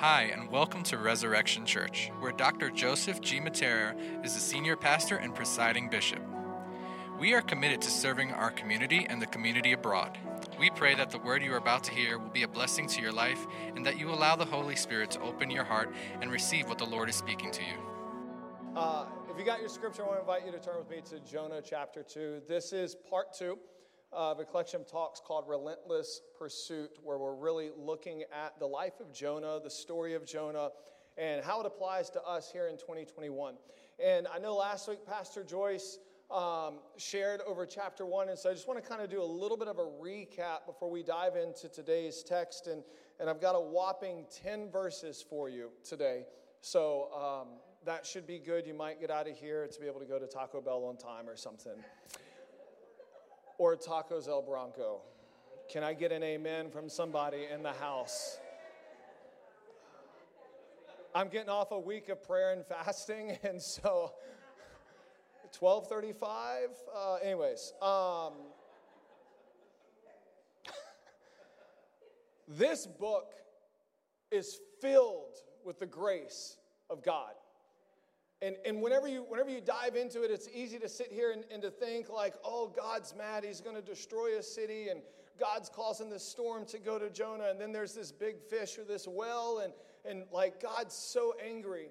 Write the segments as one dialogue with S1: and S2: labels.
S1: Hi, and welcome to Resurrection Church, where Dr. Joseph G. Mattera is the senior pastor and presiding bishop. We are committed to serving our community and the community abroad. We pray that the word you are about to hear will be a blessing to your life and that you allow the Holy Spirit to open your heart and receive what the Lord is speaking to you.
S2: Uh, if you got your scripture, I want to invite you to turn with me to Jonah chapter 2. This is part 2 of a collection of talks called Relentless Pursuit, where we're really looking at the life of Jonah, the story of Jonah, and how it applies to us here in 2021. And I know last week Pastor Joyce um, shared over chapter 1, and so I just want to kind of do a little bit of a recap before we dive into today's text. And, and I've got a whopping 10 verses for you today. So um, that should be good. You might get out of here to be able to go to Taco Bell on time or something or Tacos El Bronco? Can I get an amen from somebody in the house? I'm getting off a week of prayer and fasting, and so 1235. Uh, anyways, um, this book is filled with the grace of God. And, and whenever, you, whenever you dive into it, it's easy to sit here and, and to think, like, oh, God's mad. He's going to destroy a city, and God's causing this storm to go to Jonah. And then there's this big fish or this well, and, and like, God's so angry.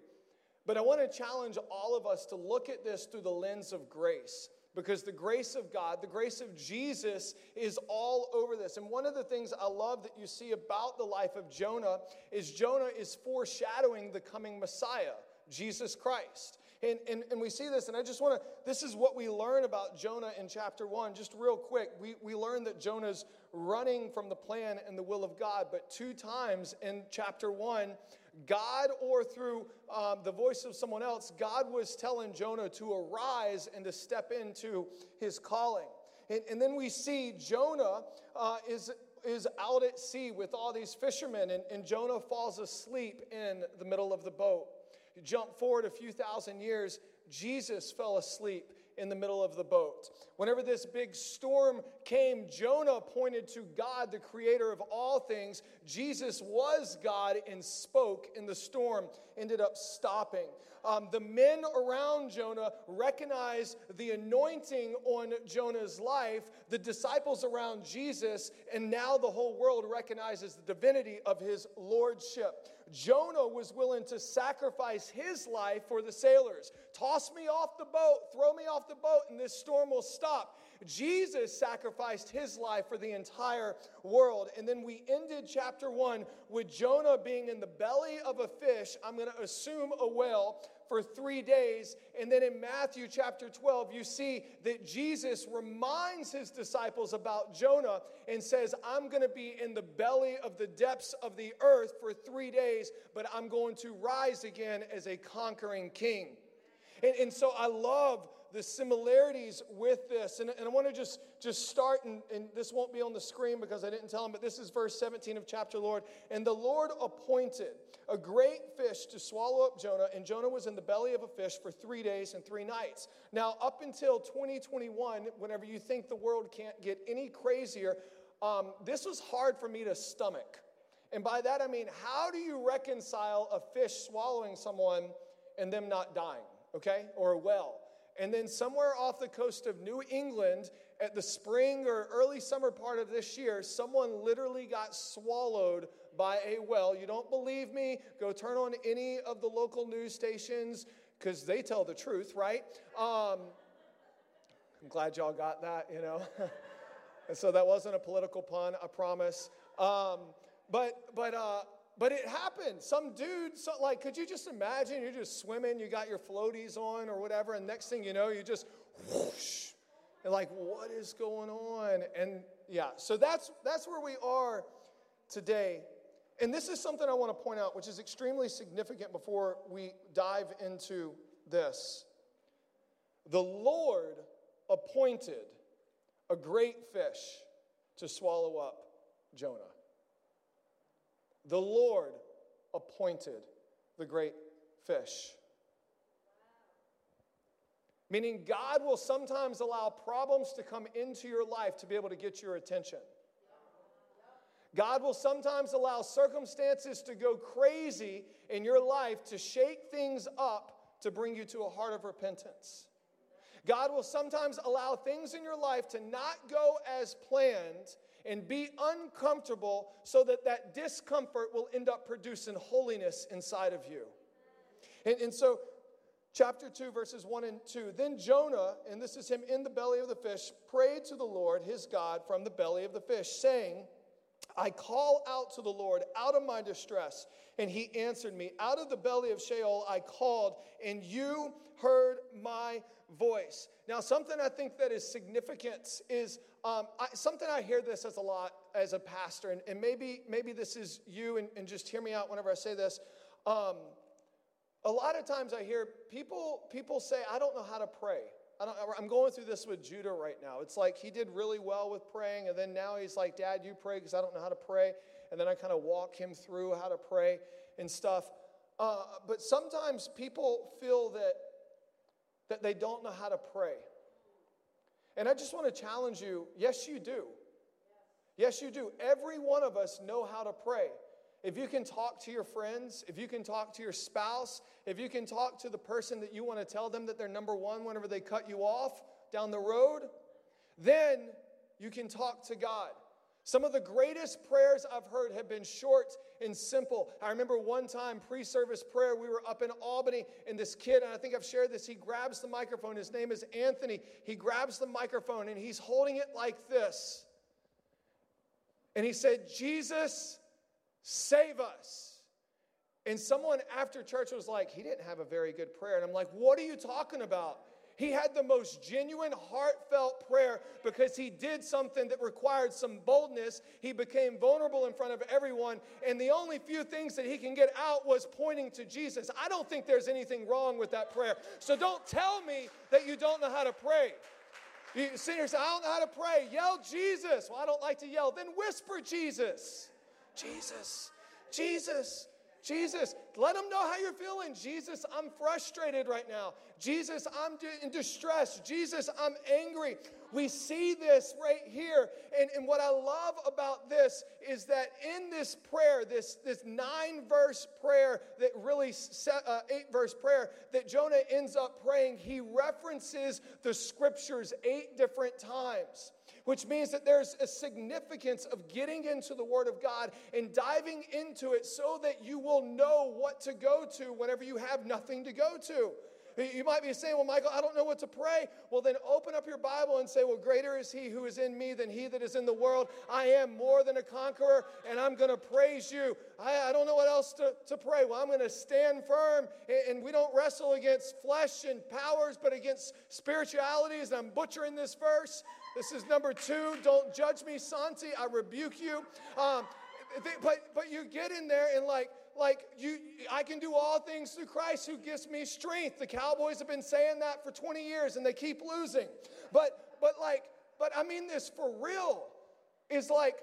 S2: But I want to challenge all of us to look at this through the lens of grace because the grace of God, the grace of Jesus is all over this. And one of the things I love that you see about the life of Jonah is Jonah is foreshadowing the coming Messiah. Jesus Christ. And, and, and we see this, and I just want to, this is what we learn about Jonah in chapter one. Just real quick, we, we learn that Jonah's running from the plan and the will of God, but two times in chapter one, God or through um, the voice of someone else, God was telling Jonah to arise and to step into his calling. And, and then we see Jonah uh, is, is out at sea with all these fishermen, and, and Jonah falls asleep in the middle of the boat. You jump forward a few thousand years, Jesus fell asleep in the middle of the boat. Whenever this big storm came, Jonah pointed to God, the creator of all things. Jesus was God and spoke, and the storm ended up stopping. Um, the men around Jonah recognized the anointing on Jonah's life, the disciples around Jesus, and now the whole world recognizes the divinity of his lordship. Jonah was willing to sacrifice his life for the sailors. Toss me off the boat, throw me off the boat, and this storm will stop. Jesus sacrificed his life for the entire world. And then we ended chapter one with Jonah being in the belly of a fish, I'm going to assume a whale, for three days. And then in Matthew chapter 12, you see that Jesus reminds his disciples about Jonah and says, I'm going to be in the belly of the depths of the earth for three days, but I'm going to rise again as a conquering king. And, and so I love the similarities with this. And, and I want to just, just start, and, and this won't be on the screen because I didn't tell him, but this is verse 17 of chapter Lord. And the Lord appointed a great fish to swallow up Jonah, and Jonah was in the belly of a fish for three days and three nights. Now, up until 2021, whenever you think the world can't get any crazier, um, this was hard for me to stomach. And by that I mean, how do you reconcile a fish swallowing someone and them not dying, okay? Or a well? And then somewhere off the coast of New England, at the spring or early summer part of this year, someone literally got swallowed by a well. You don't believe me? Go turn on any of the local news stations because they tell the truth, right? Um, I'm glad y'all got that, you know. and so that wasn't a political pun, I promise. Um, but but uh, but it happened. Some dude, so, like, could you just imagine? You're just swimming, you got your floaties on or whatever, and next thing you know, you just whoosh, and like, what is going on? And yeah, so that's that's where we are today. And this is something I want to point out, which is extremely significant before we dive into this. The Lord appointed a great fish to swallow up Jonah. The Lord appointed the great fish. Meaning, God will sometimes allow problems to come into your life to be able to get your attention. God will sometimes allow circumstances to go crazy in your life to shake things up to bring you to a heart of repentance. God will sometimes allow things in your life to not go as planned and be uncomfortable so that that discomfort will end up producing holiness inside of you. And, and so, chapter 2, verses 1 and 2 Then Jonah, and this is him in the belly of the fish, prayed to the Lord his God from the belly of the fish, saying, I call out to the Lord out of my distress, and he answered me. Out of the belly of Sheol I called, and you heard my voice. Now, something I think that is significant is um, I, something I hear this as a lot as a pastor, and, and maybe, maybe this is you, and, and, just hear me out whenever I say this. Um, a lot of times I hear people, people say, I don't know how to pray. I am going through this with Judah right now. It's like he did really well with praying, and then now he's like, Dad, you pray because I don't know how to pray. And then I kind of walk him through how to pray and stuff. Uh, but sometimes people feel that, that they don't know how to pray. And I just want to challenge you yes, you do. Yes, you do. Every one of us know how to pray. If you can talk to your friends, if you can talk to your spouse, if you can talk to the person that you want to tell them that they're number one whenever they cut you off down the road, then you can talk to God. Some of the greatest prayers I've heard have been short and simple. I remember one time, pre service prayer, we were up in Albany, and this kid, and I think I've shared this, he grabs the microphone. His name is Anthony. He grabs the microphone and he's holding it like this. And he said, Jesus, Save us. And someone after church was like, he didn't have a very good prayer. And I'm like, what are you talking about? He had the most genuine, heartfelt prayer because he did something that required some boldness. He became vulnerable in front of everyone, and the only few things that he can get out was pointing to Jesus. I don't think there's anything wrong with that prayer. So don't tell me that you don't know how to pray. You sit here I don't know how to pray. Yell Jesus. Well, I don't like to yell. Then whisper Jesus. Jesus, Jesus, Jesus. Let them know how you're feeling. Jesus, I'm frustrated right now. Jesus, I'm in distress. Jesus, I'm angry. We see this right here. And, and what I love about this is that in this prayer, this, this nine verse prayer, that really set, uh, eight verse prayer that Jonah ends up praying, he references the scriptures eight different times which means that there's a significance of getting into the Word of God and diving into it so that you will know what to go to whenever you have nothing to go to. You might be saying, Well, Michael, I don't know what to pray. Well, then open up your Bible and say, Well, greater is He who is in me than He that is in the world. I am more than a conqueror, and I'm going to praise you. I, I, don't know what else to, to pray. Well, I'm going to stand firm, and, and we don't wrestle against flesh and powers, but against spiritualities. And I'm butchering this verse. This is number two. Don't judge me, Santi. I rebuke you. Um, but but you get in there and like like you I can do all things through Christ who gives me strength. The Cowboys have been saying that for 20 years and they keep losing. But but like but I mean this for real. Is like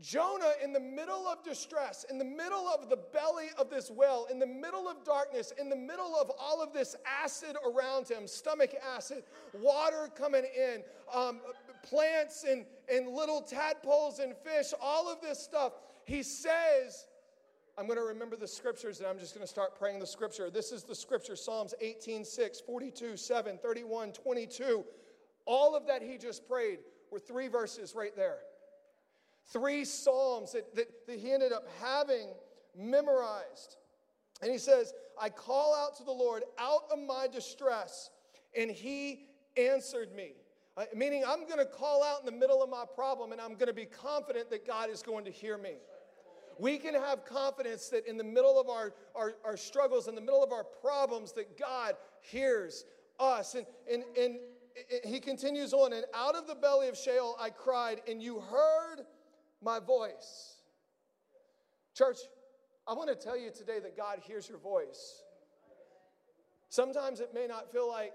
S2: Jonah, in the middle of distress, in the middle of the belly of this well, in the middle of darkness, in the middle of all of this acid around him stomach acid, water coming in, um, plants and, and little tadpoles and fish, all of this stuff, he says, I'm going to remember the scriptures and I'm just going to start praying the scripture. This is the scripture Psalms 18, 6, 42, 7, 31, 22. All of that he just prayed were three verses right there. Three Psalms that, that, that he ended up having memorized. And he says, I call out to the Lord out of my distress, and he answered me. Uh, meaning, I'm going to call out in the middle of my problem, and I'm going to be confident that God is going to hear me. We can have confidence that in the middle of our, our, our struggles, in the middle of our problems, that God hears us. And, and, and he continues on, and out of the belly of Sheol I cried, and you heard my voice. Church, I want to tell you today that God hears your voice. Sometimes it may not feel like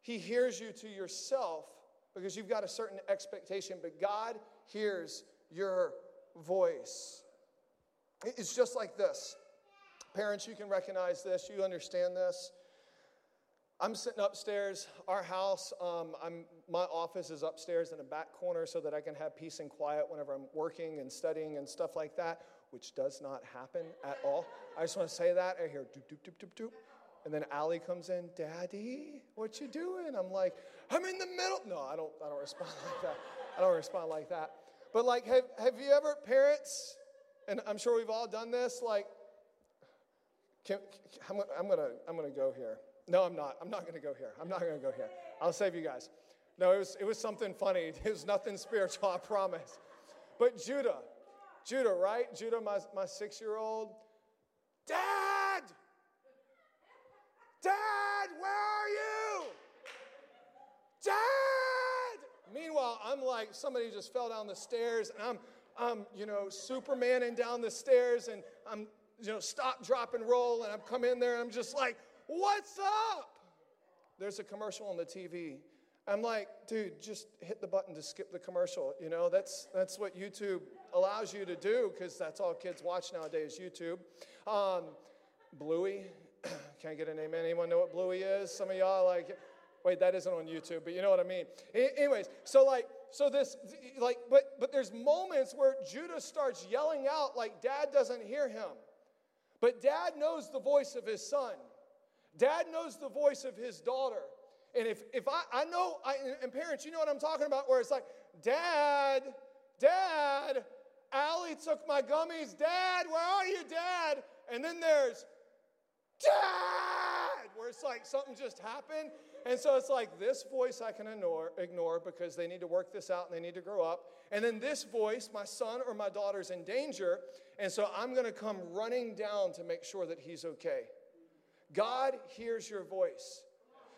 S2: He hears you to yourself because you've got a certain expectation, but God hears your voice. It's just like this. Parents, you can recognize this, you understand this. I'm sitting upstairs, our house. Um, I'm, my office is upstairs in a back corner so that I can have peace and quiet whenever I'm working and studying and stuff like that, which does not happen at all. I just want to say that. I hear doop, doop, doop, doop, doop. And then Allie comes in, Daddy, what you doing? I'm like, I'm in the middle. No, I don't, I don't respond like that. I don't respond like that. But like, have, have you ever, parents, and I'm sure we've all done this, like, can, I'm, I'm, gonna, I'm gonna go here. No, I'm not. I'm not gonna go here. I'm not gonna go here. I'll save you guys. No, it was, it was something funny. It was nothing spiritual, I promise. But Judah, Judah, right? Judah, my, my six year old. Dad! Dad, where are you? Dad! Meanwhile, I'm like, somebody just fell down the stairs, and I'm, I'm, you know, Supermaning down the stairs, and I'm, you know, stop, drop, and roll, and I'm come in there, and I'm just like, what's up? There's a commercial on the TV. I'm like, dude, just hit the button to skip the commercial. You know, that's that's what YouTube allows you to do because that's all kids watch nowadays. YouTube. Um, Bluey, can't get a name. Anyone know what Bluey is? Some of y'all like, wait, that isn't on YouTube, but you know what I mean. Anyways, so like, so this, like, but but there's moments where Judah starts yelling out like dad doesn't hear him, but dad knows the voice of his son. Dad knows the voice of his daughter. And if, if I, I know, I, and parents, you know what I'm talking about, where it's like, Dad, Dad, Allie took my gummies. Dad, where are you, Dad? And then there's, Dad, where it's like something just happened. And so it's like this voice I can ignore, ignore because they need to work this out and they need to grow up. And then this voice, my son or my daughter's in danger. And so I'm going to come running down to make sure that he's okay. God hears your voice.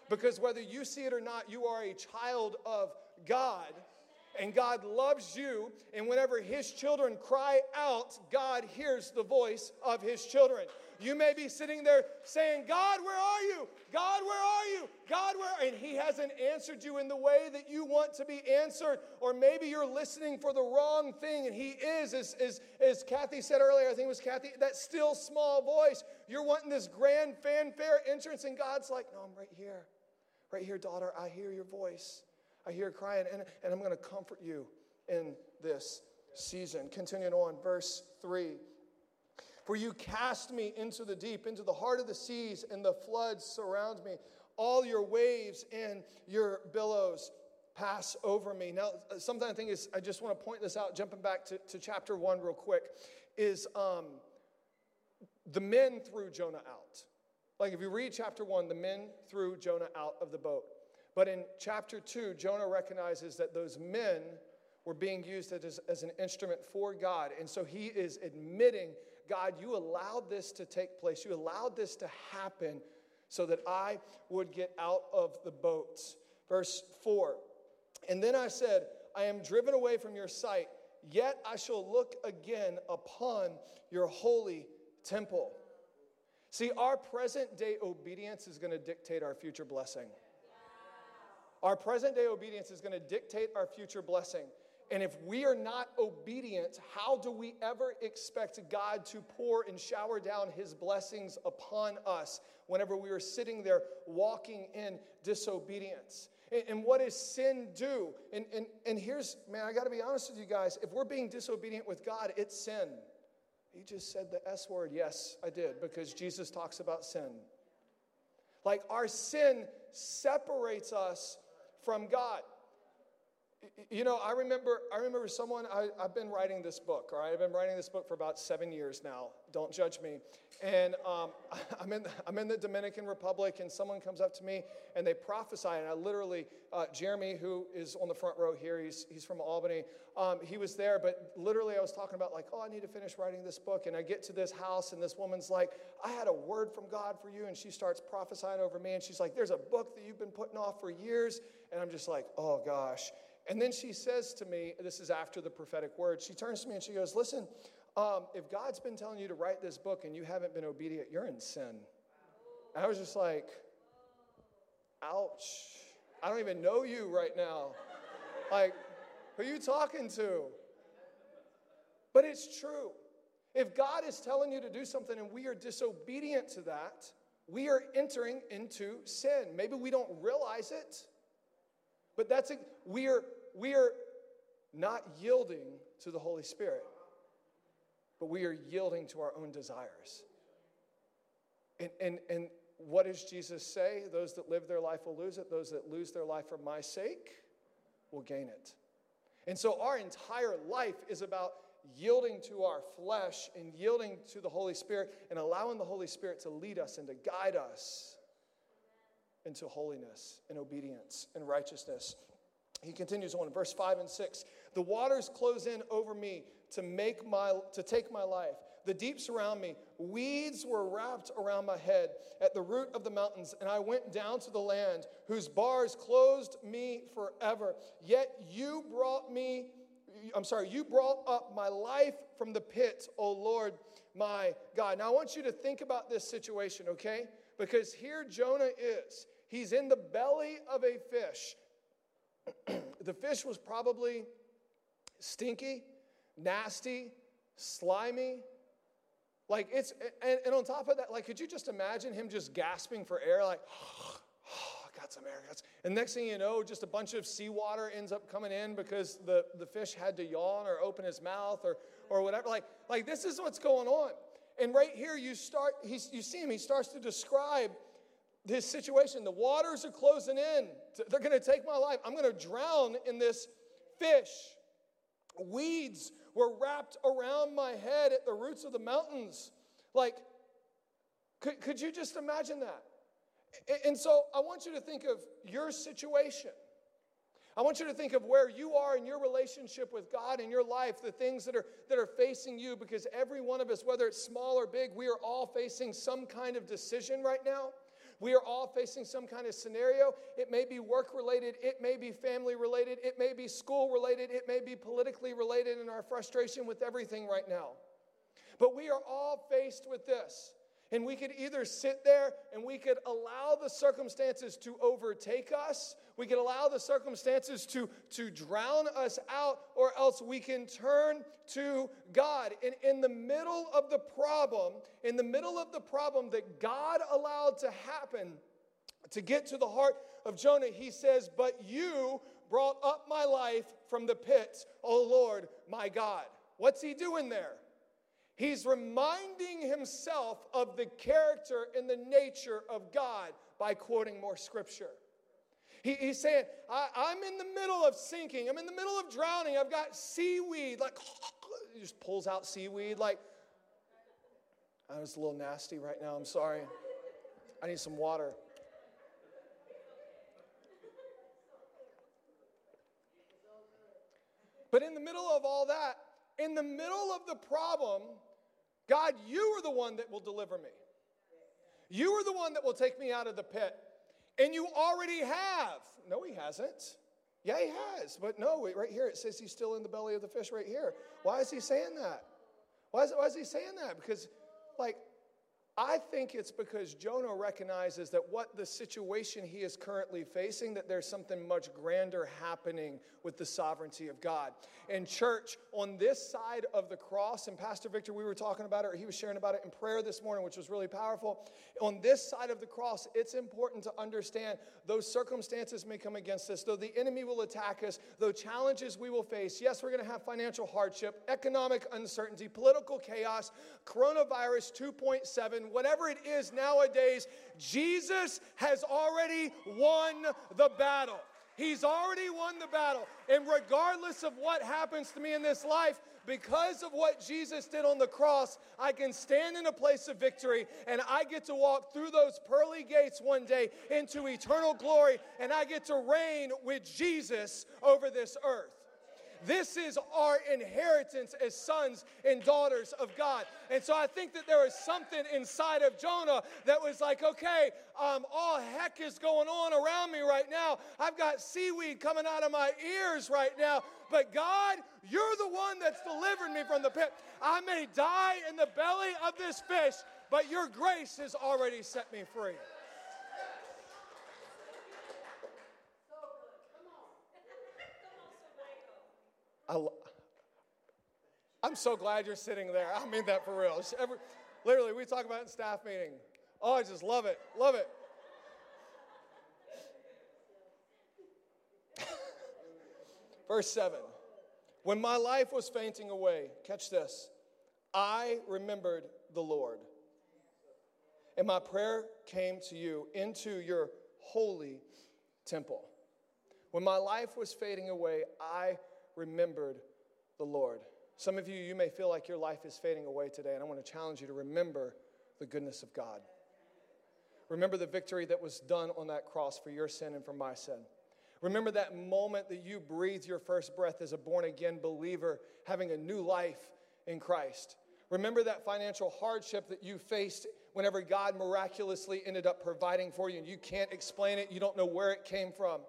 S2: Because whether you see it or not, you are a child of God and God loves you. And whenever His children cry out, God hears the voice of His children. You may be sitting there saying, God, where are you? God, where are you? God, where? And He hasn't answered you in the way that you want to be answered. Or maybe you're listening for the wrong thing, and He is, as, as, as Kathy said earlier, I think it was Kathy, that still small voice. You're wanting this grand fanfare entrance, and God's like, No, I'm right here. Right here, daughter, I hear your voice. I hear crying, and, and I'm going to comfort you in this season. Continuing on, verse 3. For you cast me into the deep, into the heart of the seas, and the floods surround me. All your waves and your billows pass over me. Now, something I think is, I just want to point this out, jumping back to, to chapter 1 real quick, is um, the men threw Jonah out. Like if you read chapter 1, the men threw Jonah out of the boat. But in chapter 2, Jonah recognizes that those men were being used as, as an instrument for God. And so he is admitting, God, you allowed this to take place. You allowed this to happen so that I would get out of the boat. Verse 4 And then I said, I am driven away from your sight, yet I shall look again upon your holy temple. See, our present day obedience is going to dictate our future blessing. Our present day obedience is going to dictate our future blessing. And if we are not obedient, how do we ever expect God to pour and shower down his blessings upon us whenever we are sitting there walking in disobedience? And, and what does sin do? And, and, and here's, man, I got to be honest with you guys. If we're being disobedient with God, it's sin. He just said the S word. Yes, I did, because Jesus talks about sin. Like our sin separates us from God. You know, I remember, I remember someone, I, have been writing this book, all right? I've been writing this book for about seven years now. Don't judge me. And um, I'm, in, I'm in the Dominican Republic, and someone comes up to me and they prophesy. And I literally, uh, Jeremy, who is on the front row here, he's, he's from Albany, um, he was there, but literally I was talking about, like, oh, I need to finish writing this book. And I get to this house, and this woman's like, I had a word from God for you. And she starts prophesying over me, and she's like, there's a book that you've been putting off for years. And I'm just like, oh gosh. And then she says to me, this is after the prophetic word, she turns to me and she goes, Listen, um, if God's been telling you to write this book and you haven't been obedient, you're in sin. And I was just like, ouch. I don't even know you right now. like, who are you talking to? But it's true. If God is telling you to do something and we are disobedient to that, we are entering into sin. Maybe we don't realize it, but that's we are we are not yielding to the Holy Spirit, but we are yielding to our own desires. And, and, and what does Jesus say? Those that live their life will lose it, those that lose their life for my sake will gain it. And so our entire life is about yielding to our flesh and yielding to the Holy Spirit and allowing the Holy Spirit to lead us and to guide us into holiness and obedience and righteousness. He continues on in verse 5 and 6. The waters close in over me to make my to take my life. The deep surround me. Weeds were wrapped around my head at the root of the mountains, and I went down to the land whose bars closed me forever. Yet you brought me I'm sorry, you brought up my life from the pit, O Lord, my God. Now I want you to think about this situation, okay? Because here Jonah is. He's in the belly of a fish. the fish was probably stinky, nasty, slimy. Like it's, and, and, on top of that, like, could you just imagine him just gasping for air, like, oh, got some air. And next thing you know, just a bunch of seawater ends up coming in because the, the fish had to yawn or open his mouth or, or whatever. Like, like, this is what's going on. And right here, you start, he's, you see him, he starts to describe this situation. The waters are closing in. They're going to take my life. I'm going to drown in this fish. Weeds were wrapped around my head at the roots of the mountains. Like, could, could you just imagine that? And so I want you to think of your situation. I want you to think of where you are in your relationship with God in your life, the things that are, that are facing you, because every one of us, whether it's small or big, we are all facing some kind of decision right now. We are all facing some kind of scenario. It may be work related, it may be family related, it may be school related, it may be politically related in our frustration with everything right now. But we are all faced with this. And we could either sit there and we could allow the circumstances to overtake us, we can allow the circumstances to, to drown us out, or else we can turn to God. And in the middle of the problem, in the middle of the problem that God allowed to happen, to get to the heart of Jonah, he says, But you brought up my life from the pit, O Lord, my God. What's he doing there? He's reminding himself of the character and the nature of God by quoting more scripture. He, he's saying, I, am in the middle of sinking. I'm in the middle of drowning. I've got seaweed. Like, just pulls out seaweed. Like, I was a little nasty right now. I'm sorry. I need some water. But in the middle of all that, in the middle of the problem, God, you are the one that will deliver me. You are the one that will take me out of the pit. And you already have. No, he hasn't. Yeah, he has. But no, right here it says he's still in the belly of the fish right here. Why is he saying that? Why is, why is he saying that? Because, like, I think it's because Jonah recognizes that what the situation he is currently facing, that there's something much grander happening with the sovereignty of God. And church, on this side of the cross, and Pastor Victor, we were talking about it, or he was sharing about it in prayer this morning, which was really powerful. On this side of the cross, it's important to understand those circumstances may come against us, though the enemy will attack us, though challenges we will face. Yes, we're going to have financial hardship, economic uncertainty, political chaos, coronavirus 2.7, whatever it is nowadays, Jesus has already won the battle. He's already won the battle. And regardless of what happens to me in this life, because of what Jesus did on the cross, I can stand in a place of victory and I get to walk through those pearly gates one day into eternal glory and I get to reign with Jesus over this earth. This is our inheritance as sons and daughters of God. And so I think that there was something inside of Jonah that was like, okay, um, all heck is going on around me right now. I've got seaweed coming out of my ears right now. But God, you're the one that's delivered me from the pit. I may die in the belly of this fish, but your grace has already set me free. I, I'm so glad you're sitting there. I mean that for real. Every, literally, we talk about it in staff meeting. Oh, I just love it. Love it. Verse 7 When my life was fainting away, catch this, I remembered the Lord. And my prayer came to you into your holy temple. When my life was fading away, I remembered the Lord. Some of you, you may feel like your life is fading away today, and I want to challenge you to remember the goodness of God. Remember the victory that was done on that cross for your sin and for my sin. Remember that moment that you breathed your first breath as a born again believer, having a new life in Christ. Remember that financial hardship that you faced whenever God miraculously ended up providing for you and you can't explain it, you don't know where it came from.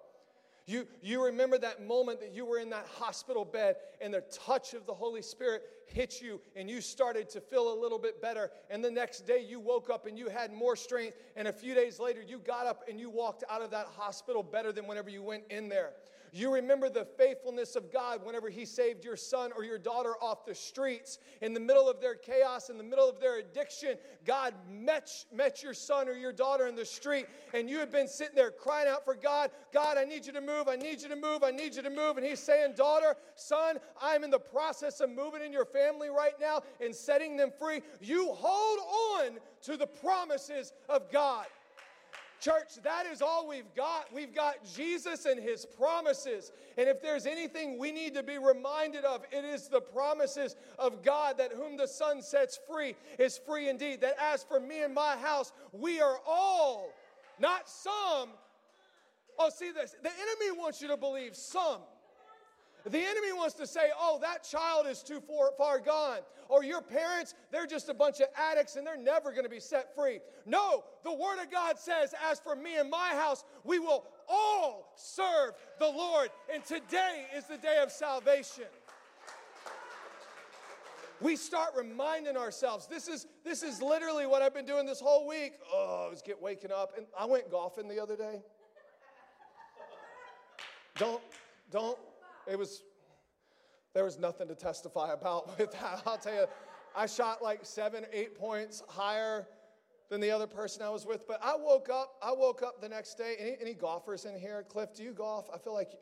S2: You, you remember that moment that you were in that hospital bed and the touch of the Holy Spirit hit you and you started to feel a little bit better. And the next day you woke up and you had more strength. And a few days later you got up and you walked out of that hospital better than whenever you went in there. You remember the faithfulness of God whenever He saved your son or your daughter off the streets. In the middle of their chaos, in the middle of their addiction, God met, met your son or your daughter in the street, and you had been sitting there crying out for God God, I need you to move, I need you to move, I need you to move. And He's saying, Daughter, son, I'm in the process of moving in your family right now and setting them free. You hold on to the promises of God. Church, that is all we've got. We've got Jesus and his promises. And if there's anything we need to be reminded of, it is the promises of God that whom the Son sets free is free indeed. That as for me and my house, we are all, not some. Oh, see this. The enemy wants you to believe some. The enemy wants to say, oh, that child is too far, gone. Or your parents, they're just a bunch of addicts and they're never going to be set free. No, the Word of God says, as for me and my house, we will all serve the Lord. And today is the day of salvation. We start reminding ourselves. This is this is literally what I've been doing this whole week. Oh, I was get waking up and I went golfing the other day. Don't don't it was, there was nothing to testify about with that. I'll tell you, I shot like seven, eight points higher than the other person I was with. But I woke up, I woke up the next day. Any, any golfers in here? Cliff, do you golf? I feel like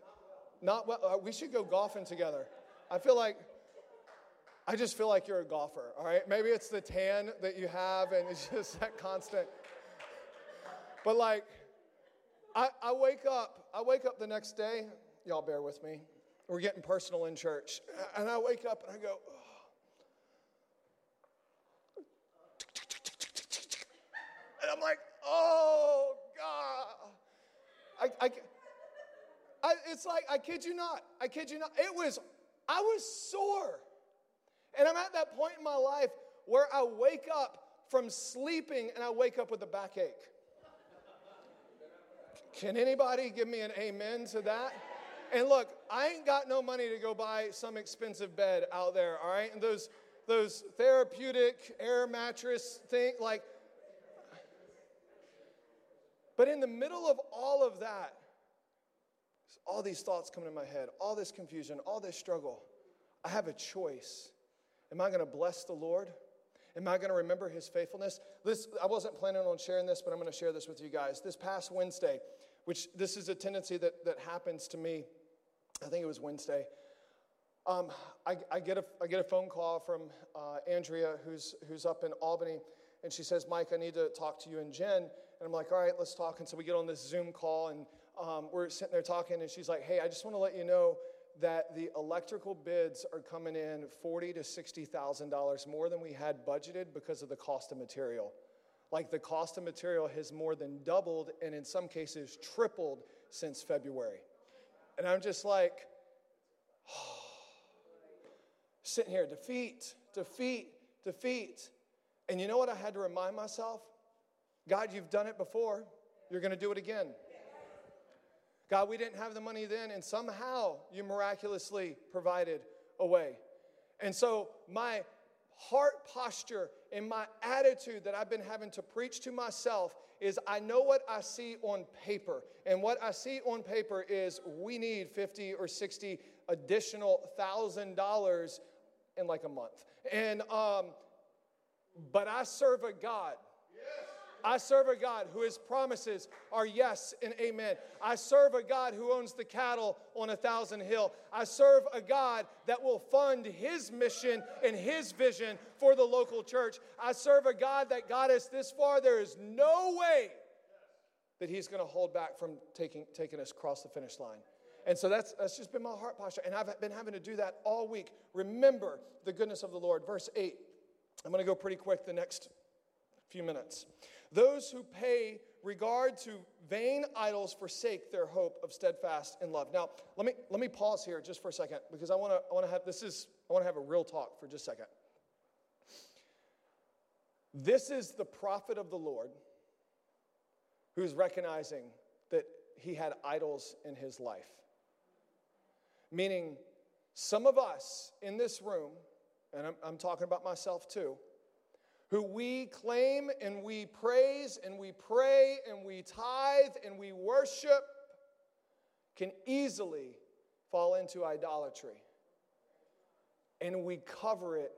S2: not well. Uh, we should go golfing together. I feel like, I just feel like you're a golfer, all right? Maybe it's the tan that you have and it's just that constant. But like, I, I wake up, I wake up the next day, y'all bear with me. We're getting personal in church. And I wake up and I go, oh. and I'm like, oh, God. I, I, I, it's like, I kid you not. I kid you not. It was, I was sore. And I'm at that point in my life where I wake up from sleeping and I wake up with a backache. Can anybody give me an amen to that? And look, I ain't got no money to go buy some expensive bed out there, all right? And those those therapeutic air mattress thing like But in the middle of all of that, all these thoughts coming in my head, all this confusion, all this struggle, I have a choice. Am I going to bless the Lord? Am I going to remember his faithfulness? This, I wasn't planning on sharing this, but I'm going to share this with you guys. This past Wednesday, which this is a tendency that, that happens to me I think it was Wednesday. Um, I, I, get a, I get a phone call from uh, Andrea, who's, who's up in Albany, and she says, Mike, I need to talk to you and Jen. And I'm like, all right, let's talk. And so we get on this Zoom call, and um, we're sitting there talking, and she's like, hey, I just want to let you know that the electrical bids are coming in forty to sixty thousand dollars more than we had budgeted because of the cost of material. Like the cost of material has more than doubled, and in some cases tripled since February. And I'm just like, sitting here, defeat, defeat, defeat. And you know what I had to remind myself? God, you've done it before. You're going to do it again. God, we didn't have the money then, and somehow you miraculously provided a way. And so, my heart posture and my attitude that I've been having to preach to myself is I know what I see on paper. And what I see on paper is we need 50 or 60 additional thousand dollars in like a month. And um, but I serve a God I serve a God who his promises are yes and amen. I serve a God who owns the cattle on a thousand hill. I serve a God that will fund his mission and his vision for the local church. I serve a God that got us this far. There is no way that he's going to hold back from taking, taking us across the finish line. And so that's, that's just been my heart posture. And I've been having to do that all week. Remember the goodness of the Lord. Verse 8. I'm going to go pretty quick the next few minutes. Those who pay regard to vain idols forsake their hope of steadfast in love. Now, let me let me pause here just for a second because I want to I want to have this is I want to have a real talk for just a second. This is the prophet of the Lord who's recognizing that he had idols in his life. Meaning, some of us in this room, and I'm, I'm talking about myself too, who we claim and we praise and we pray and we tithe and we worship can easily fall into idolatry. And we cover it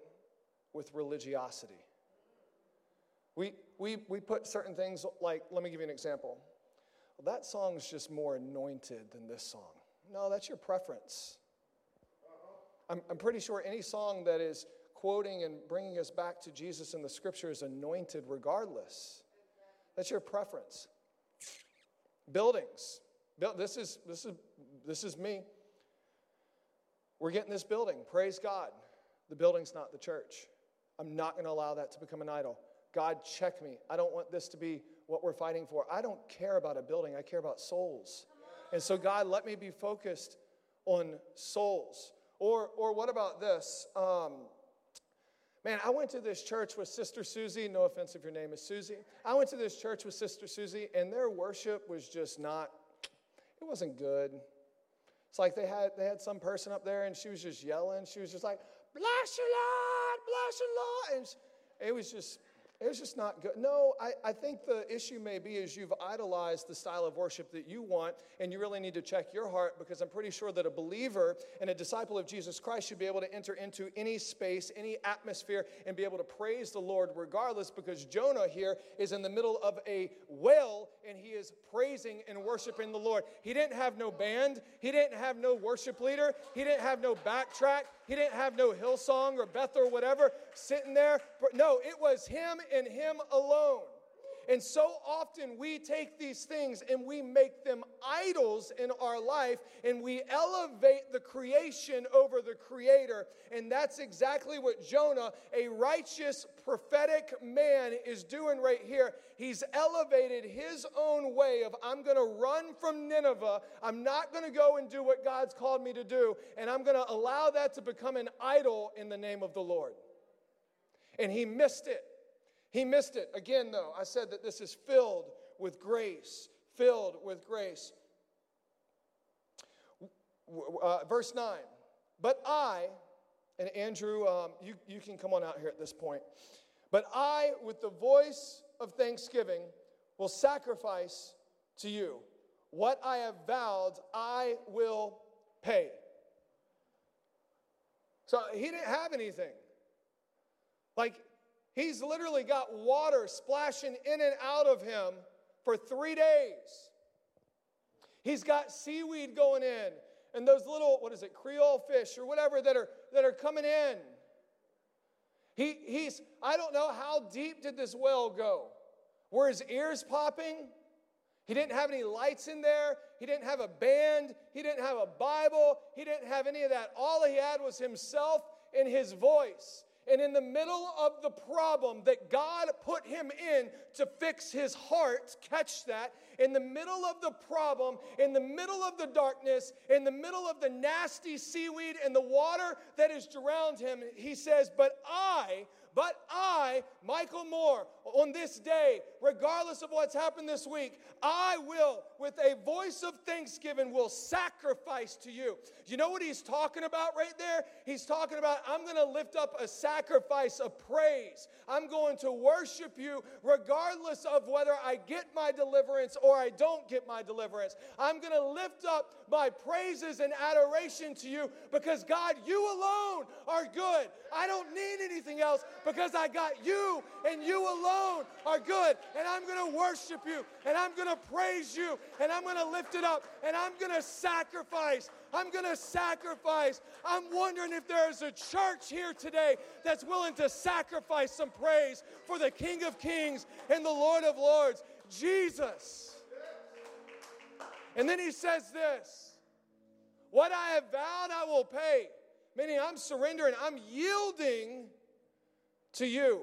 S2: with religiosity. We, we, we put certain things like, let me give you an example. Well, that song's just more anointed than this song. No, that's your preference. I'm, I'm pretty sure any song that is quoting and bringing us back to Jesus in the scripture is anointed regardless. That's your preference. Buildings. This is, this is, this is me. We're getting this building. Praise God. The building's not the church. I'm not going to allow that to become an idol. God, check me. I don't want this to be what we're fighting for. I don't care about a building, I care about souls. And so, God, let me be focused on souls. Or, or what about this? Um, Man, I went to this church with Sister Susie. No offense if your name is Susie. I went to this church with Sister Susie, and their worship was just not, it wasn't good. It's like they had they had some person up there, and she was just yelling. She was just like, "Bless your Lord, bless your Lord," and it was just it's just not good. No, I, I think the issue may be is you've idolized the style of worship that you want, and you really need to check your heart because I'm pretty sure that a believer and a disciple of Jesus Christ should be able to enter into any space, any atmosphere, and be able to praise the Lord regardless because Jonah here is in the middle of a well and he is praising and worshiping the Lord. He didn't have no band, he didn't have no worship leader, he didn't have no backtrack, he didn't have no Hillsong or Beth or whatever sitting there. No, it was him and him alone. And so often we take these things and we make them idols in our life and we elevate the creation over the creator. And that's exactly what Jonah, a righteous prophetic man, is doing right here. He's elevated his own way of, I'm going to run from Nineveh. I'm not going to go and do what God's called me to do. And I'm going to allow that to become an idol in the name of the Lord. And he missed it. He missed it. Again, though, I said that this is filled with grace, filled with grace. Uh, verse 9. But I, and Andrew, um, you, you can come on out here at this point. But I, with the voice of thanksgiving, will sacrifice to you. What I have vowed, I will pay. So he didn't have anything. Like He's literally got water splashing in and out of him for three days. He's got seaweed going in and those little, what is it, Creole fish or whatever that are, that are coming in. He, he's, I don't know how deep did this well go? Were his ears popping? He didn't have any lights in there. He didn't have a band. He didn't have a Bible. He didn't have any of that. All he had was himself and his voice. And in the middle of the problem that God put him in to fix his heart, catch that, in the middle of the problem, in the middle of the darkness, in the middle of the nasty seaweed and the water that is around him, he says, But I but I, Michael Moore, on this day, regardless of what's happened this week, I will, with a voice of thanksgiving, will sacrifice to you. You know what he's talking about right there? He's talking about, I'm going to lift up a sacrifice of praise. I'm going to worship you regardless of whether I get my deliverance or I don't get my deliverance. I'm going to lift up my praises and adoration to you because, God, you alone are good. I don't need anything else because I got you and you alone are good. And I'm going to worship you and I'm going to praise you and I'm going to lift it up and I'm going to sacrifice. I'm going to sacrifice. I'm wondering if there's a church here today that's willing to sacrifice some praise for the King of Kings and the Lord of Lords, Jesus. And then he says this What I have vowed, I will pay. Meaning, I'm surrendering, I'm yielding to you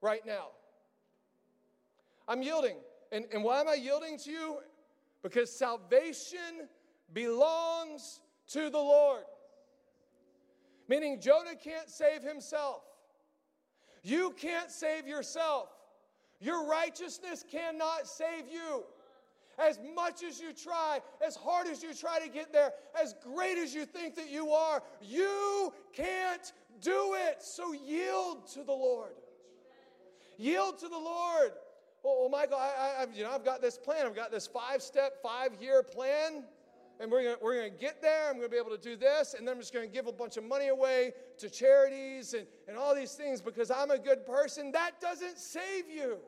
S2: right now. I'm yielding. And, and why am I yielding to you? Because salvation belongs to the Lord. Meaning, Jonah can't save himself. You can't save yourself. Your righteousness cannot save you. As much as you try, as hard as you try to get there, as great as you think that you are, you can't do it. So yield to the Lord. Yield to the Lord. Well, Michael, I, I, you know, I've got this plan. I've got this five-step, five-year plan and we're gonna, we're gonna get there. I'm gonna be able to do this, and then I'm just gonna give a bunch of money away to charities and, and all these things because I'm a good person. That doesn't save you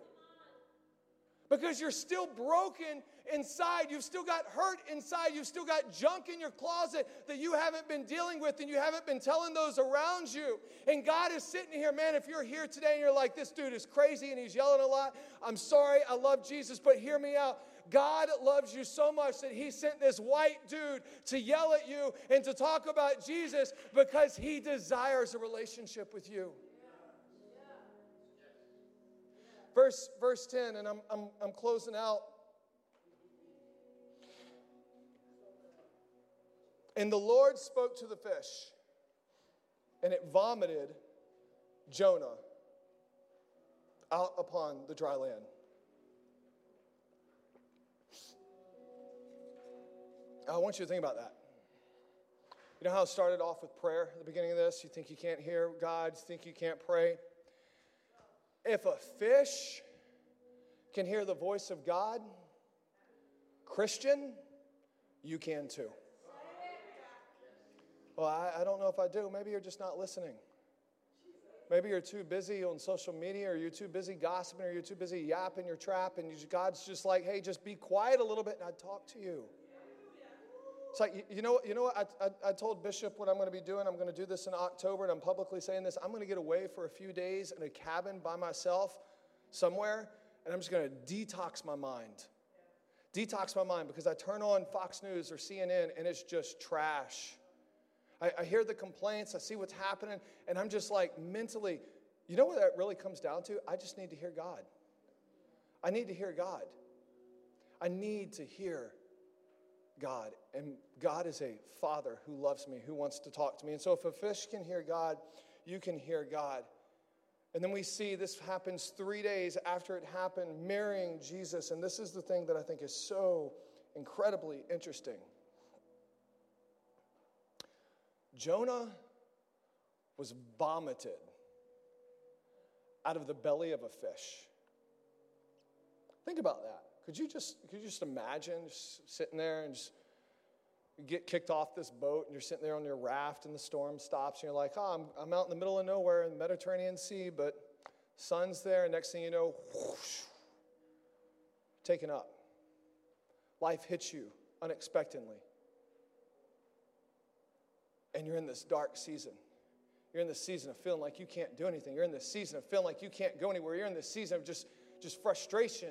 S2: because you're still broken inside. You've still got hurt inside. You've still got junk in your closet that you haven't been dealing with and you haven't been telling those around you. And God is sitting here, man. If you're here today and you're like, this dude is crazy and he's yelling a lot, I'm sorry. I love Jesus, but hear me out. God loves you so much that He sent this white dude to yell at you and to talk about Jesus because He desires a relationship with you. Verse, verse 10, and I'm, I'm, I'm closing out. And the Lord spoke to the fish, and it vomited Jonah out upon the dry land. I want you to think about that. You know how it started off with prayer at the beginning of this? You think you can't hear God, you think you can't pray. If a fish can hear the voice of God, Christian, you can too. Well, I, I, don't know if I do. Maybe you're just not listening. Maybe you're too busy on social media, or you're too busy gossiping, or you're too busy yapping your trap, and God's just like, hey, just be quiet a little bit and I'd talk to you. It's like, you know, you know what? I, I, I told Bishop what I'm going to be doing. I'm going to do this in October, and I'm publicly saying this. I'm going to get away for a few days in a cabin by myself somewhere, and I'm just going to detox my mind. Detox my mind because I turn on Fox News or CNN, and it's just trash. I, I hear the complaints, I see what's happening, and I'm just like mentally, you know what that really comes down to? I just need to hear God. I need to hear God. I need to hear God. And God is a father who loves me, who wants to talk to me. And so if a fish can hear God, you can hear God. And then we see this happens three days after it happened, marrying Jesus. And this is the thing that I think is so incredibly interesting. Jonah was vomited out of the belly of a fish. Think about that. Could you just, could you just imagine just sitting there and just get kicked off this boat and you're sitting there on your raft and the storm stops and you're like, oh, I'm, I'm out in the middle of nowhere in the Mediterranean Sea, but sun's there. And next thing you know, whoosh, taken up. Life hits you unexpectedly. And you're in this dark season. You're in this season of feeling like you can't do anything. You're in this season of feeling like you can't go anywhere. You're in this season of just, just frustration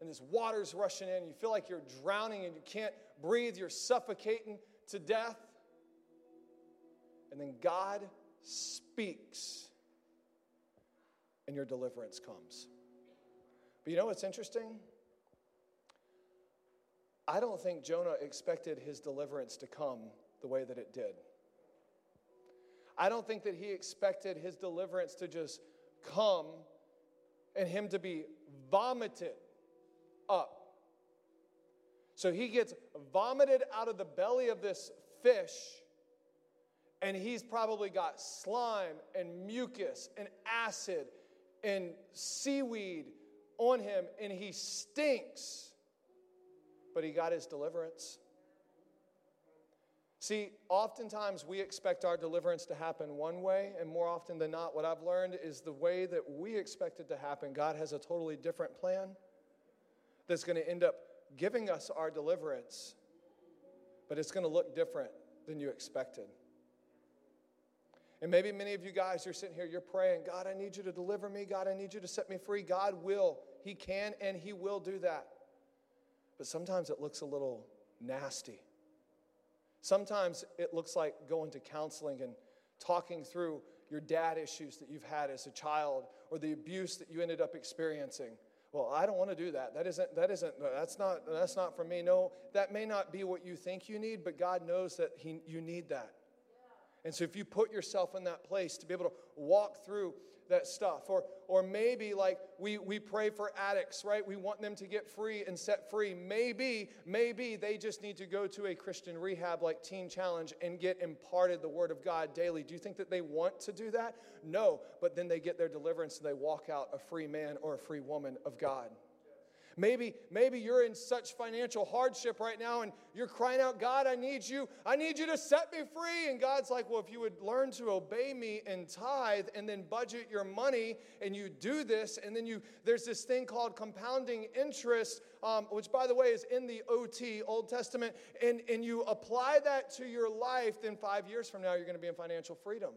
S2: and this water's rushing in. You feel like you're drowning and you can't breathe. You're suffocating to death. And then God speaks, and your deliverance comes. But you know what's interesting? I don't think Jonah expected his deliverance to come the way that it did. I don't think that he expected his deliverance to just come and him to be vomited up. So he gets vomited out of the belly of this fish, and he's probably got slime and mucus and acid and seaweed on him, and he stinks. But he got his deliverance. See, oftentimes we expect our deliverance to happen one way, and more often than not, what I've learned is the way that we expect it to happen, God has a totally different plan that's going to end up giving us our deliverance, but it's going to look different than you expected. And maybe many of you guys are sitting here, you're praying, God, I need you to deliver me. God, I need you to set me free. God will. He can and He will do that. But sometimes it looks a little nasty. Sometimes it looks like going to counseling and talking through your dad issues that you've had as a child or the abuse that you ended up experiencing. Well, I don't want to do that. That isn't that isn't that's not that's not for me. No, that may not be what you think you need, but God knows that he, you need that. And so if you put yourself in that place to be able to walk through that stuff. Or, or maybe like we, we pray for addicts, right? We want them to get free and set free. Maybe, maybe they just need to go to a Christian rehab like Teen Challenge and get imparted the Word of God daily. Do you think that they want to do that? No, but then they get their deliverance and they walk out a free man or a free woman of God. Maybe, maybe you're in such financial hardship right now and you're crying out, God, I need you. I need you to set me free. And God's like, well, if you would learn to obey me and tithe and then budget your money and you do this, and then you, there's this thing called compounding interest, um, which by the way is in the OT, Old Testament, and, and you apply that to your life, then five years from now, you're going to be in financial freedom.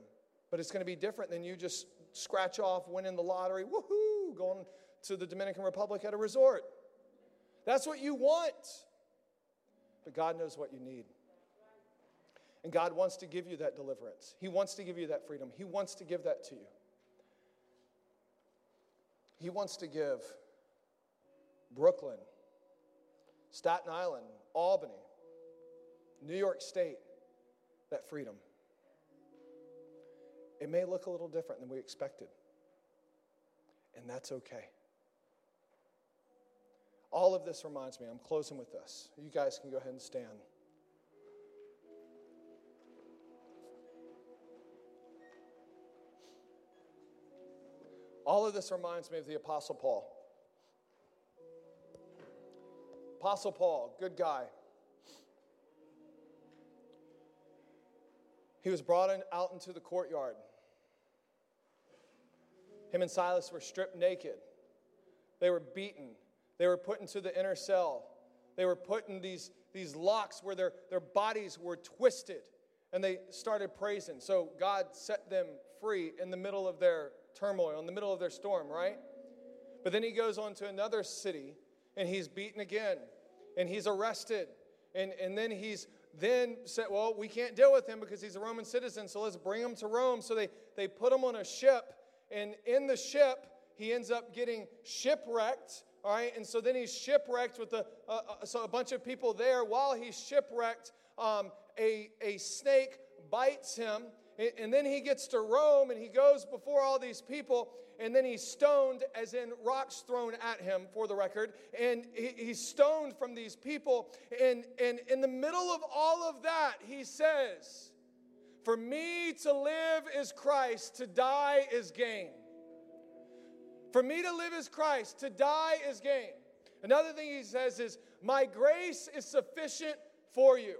S2: But it's going to be different than you just scratch off winning the lottery, woohoo, going to the Dominican Republic at a resort. That's what you want. But God knows what you need. And God wants to give you that deliverance. He wants to give you that freedom. He wants to give that to you. He wants to give Brooklyn, Staten Island, Albany, New York State that freedom. It may look a little different than we expected, and that's okay. All of this reminds me, I'm closing with this. You guys can go ahead and stand. All of this reminds me of the Apostle Paul. Apostle Paul, good guy. He was brought in, out into the courtyard. Him and Silas were stripped naked. They were beaten. They were put into the inner cell. They were put in these, these locks where their, their bodies were twisted and they started praising. So God set them free in the middle of their turmoil, in the middle of their storm, right? But then he goes on to another city and he's beaten again and he's arrested. And, and then he's then said, Well, we can't deal with him because he's a Roman citizen, so let's bring him to Rome. So they, they put him on a ship, and in the ship, he ends up getting shipwrecked all right, and so then he's shipwrecked with a, so a bunch of people there. While he's shipwrecked, um, a, a snake bites him. And then he gets to Rome and he goes before all these people, and then he's stoned, as in rocks thrown at him, for the record. And he, he's stoned from these people. And, and in the middle of all of that, he says, For me to live is Christ, to die is gain. For me to live is Christ, to die is gain. Another thing he says is, My grace is sufficient for you.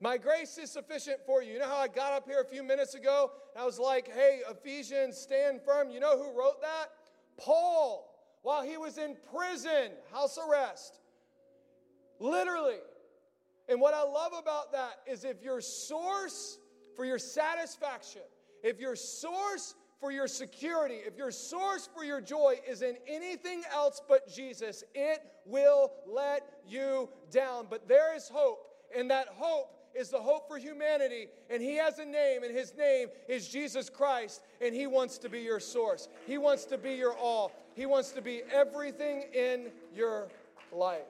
S2: My grace is sufficient for you. You know how I got up here a few minutes ago? I was like, hey, Ephesians, stand firm. You know who wrote that? Paul, while he was in prison, house arrest. Literally. And what I love about that is if your source for your satisfaction, if your source for your security, if your source for your joy is in anything else but Jesus, it will let you down. But there is hope, and that hope is the hope for humanity. And He has a name, and His name is Jesus Christ, and He wants to be your source. He wants to be your all. He wants to be everything in your life.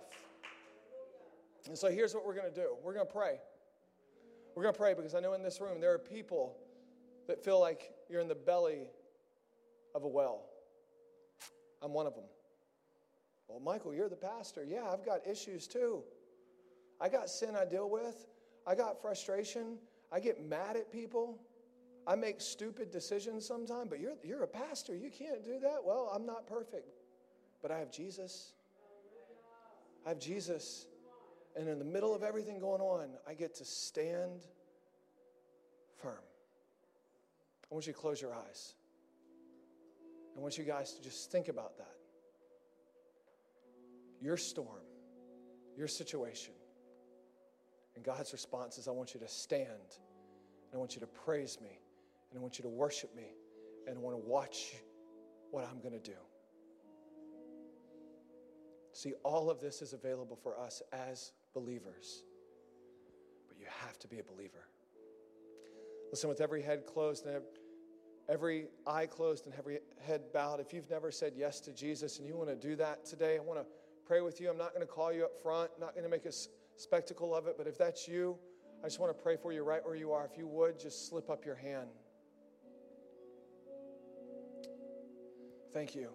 S2: And so here's what we're going to do we're going to pray. We're going to pray because I know in this room there are people that feel like you're in the belly of a well. I'm one of them. Well, Michael, you're the pastor. Yeah, I've got issues too. I got sin I deal with. I got frustration. I get mad at people. I make stupid decisions sometimes, but you're, you're a pastor. You can't do that. Well, I'm not perfect, but I have Jesus. I have Jesus. And in the middle of everything going on, I get to stand firm. I want you to close your eyes. I want you guys to just think about that. Your storm, your situation. And God's response is I want you to stand, and I want you to praise me, and I want you to worship me, and I want to watch what I'm going to do. See, all of this is available for us as believers, but you have to be a believer. Listen, with every head closed and every eye closed and every head bowed, if you've never said yes to Jesus and you want to do that today, I want to pray with you. I'm not going to call you up front, not going to make a spectacle of it, but if that's you, I just want to pray for you right where you are. If you would, just slip up your hand. Thank you.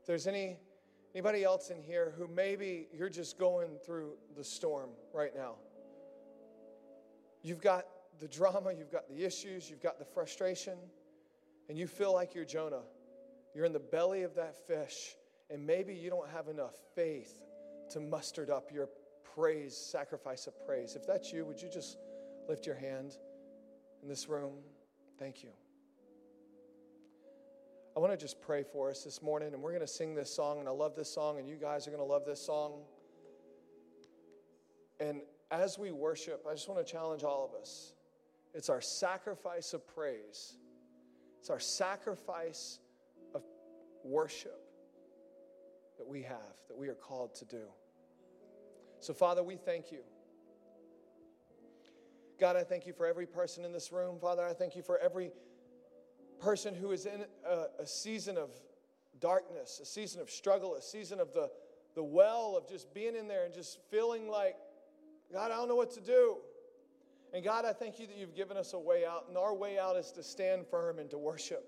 S2: If there's any anybody else in here who maybe you're just going through the storm right now. You've got the drama, you've got the issues, you've got the frustration, and you feel like you're Jonah. You're in the belly of that fish, and maybe you don't have enough faith to muster up your praise, sacrifice of praise. If that's you, would you just lift your hand in this room? Thank you. I want to just pray for us this morning, and we're going to sing this song, and I love this song, and you guys are going to love this song. And as we worship, I just want to challenge all of us. It's our sacrifice of praise, it's our sacrifice of worship that we have, that we are called to do. So, Father, we thank you. God, I thank you for every person in this room. Father, I thank you for every person who is in a, a, season of darkness, a season of struggle, a season of the, the well of just being in there and just feeling like, God, I don't know what to do. And God, I thank you that you've given us a way out. And our way out is to stand firm and to worship,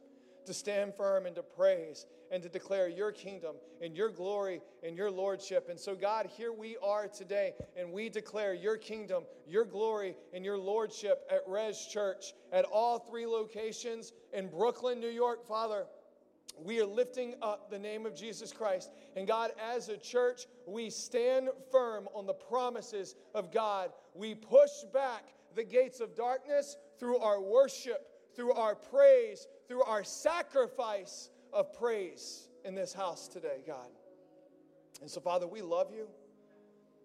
S2: to stand firm and to praise and to declare your kingdom and your glory and your lordship. And so, God, here we are today, and we declare your kingdom, your glory, and your lordship at Res Church at all three locations in Brooklyn, New York, Father. We are lifting up the name of Jesus Christ. And God, as a church, we stand firm on the promises of God. We push back the gates of darkness through our worship, through our praise, through our sacrifice of praise in this house today, God. And so, Father, we love you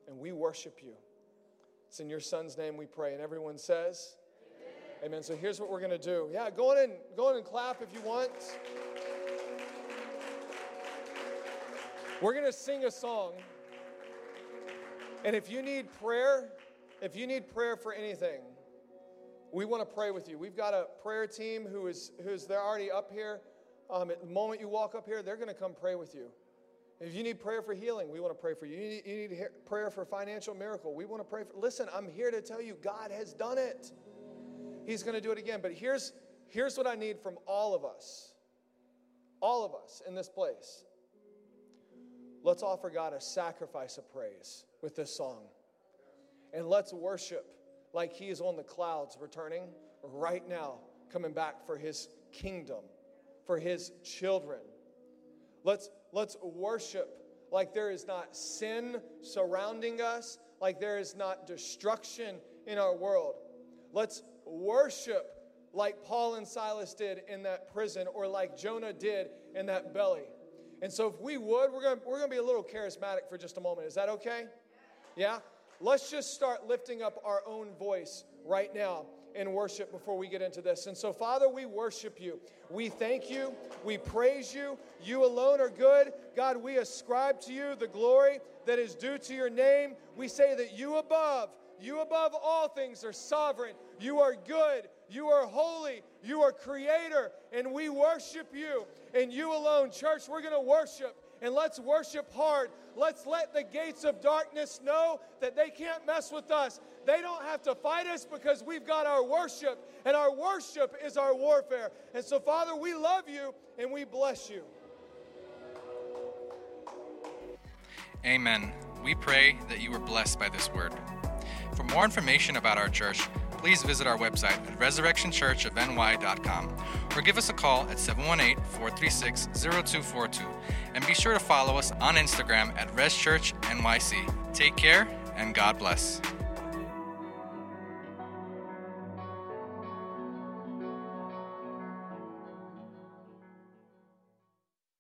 S2: and we worship you. It's in your son's name we pray. And everyone says, Amen. Amen. So here's what we're going to do. Yeah, go on and go on and clap if you want. We're going to sing a song. And if you need prayer, if you need prayer for anything, we want to pray with you. We've got a prayer team who is who's they're already up here. Um, at the moment you walk up here, they're going to come pray with you. If you need prayer for healing, we want to pray for you. You need, you need prayer for financial miracle. We want to pray for. Listen, I'm here to tell you, God has done it. He's going to do it again. But here's here's what I need from all of us, all of us in this place. Let's offer God a sacrifice of praise with this song. And let's worship like He is on the clouds returning right now, coming back for His kingdom, for His children. Let's, let's worship like there is not sin surrounding us, like there is not destruction in our world. Let's worship like Paul and Silas did in that prison or like Jonah did in that belly. And so, if we would, we're gonna, we're to be a little charismatic for just a moment. Is that okay? Yeah? Let's just start lifting up our own voice right now in worship before we get into this. And so, Father, we worship you. We thank you. We praise you. You alone are good. God, we ascribe to you the glory that is due to your name. We say that you above, you above all things are sovereign. You are good. You are holy. You are creator. And we worship you and you alone. Church, we're going to worship and let's worship hard. Let's let the gates of darkness know that they can't mess with us. They don't have to fight us because we've got our worship, and our worship is our warfare. And so, Father, we love you and we bless you.
S1: Amen. We pray that you were blessed by this word. For more information about our church, please visit our website at resurrectionchurchofny.com or give us a call at 718 436 0242. And be sure to follow us on Instagram at ResChurchNYC. Take care and God bless.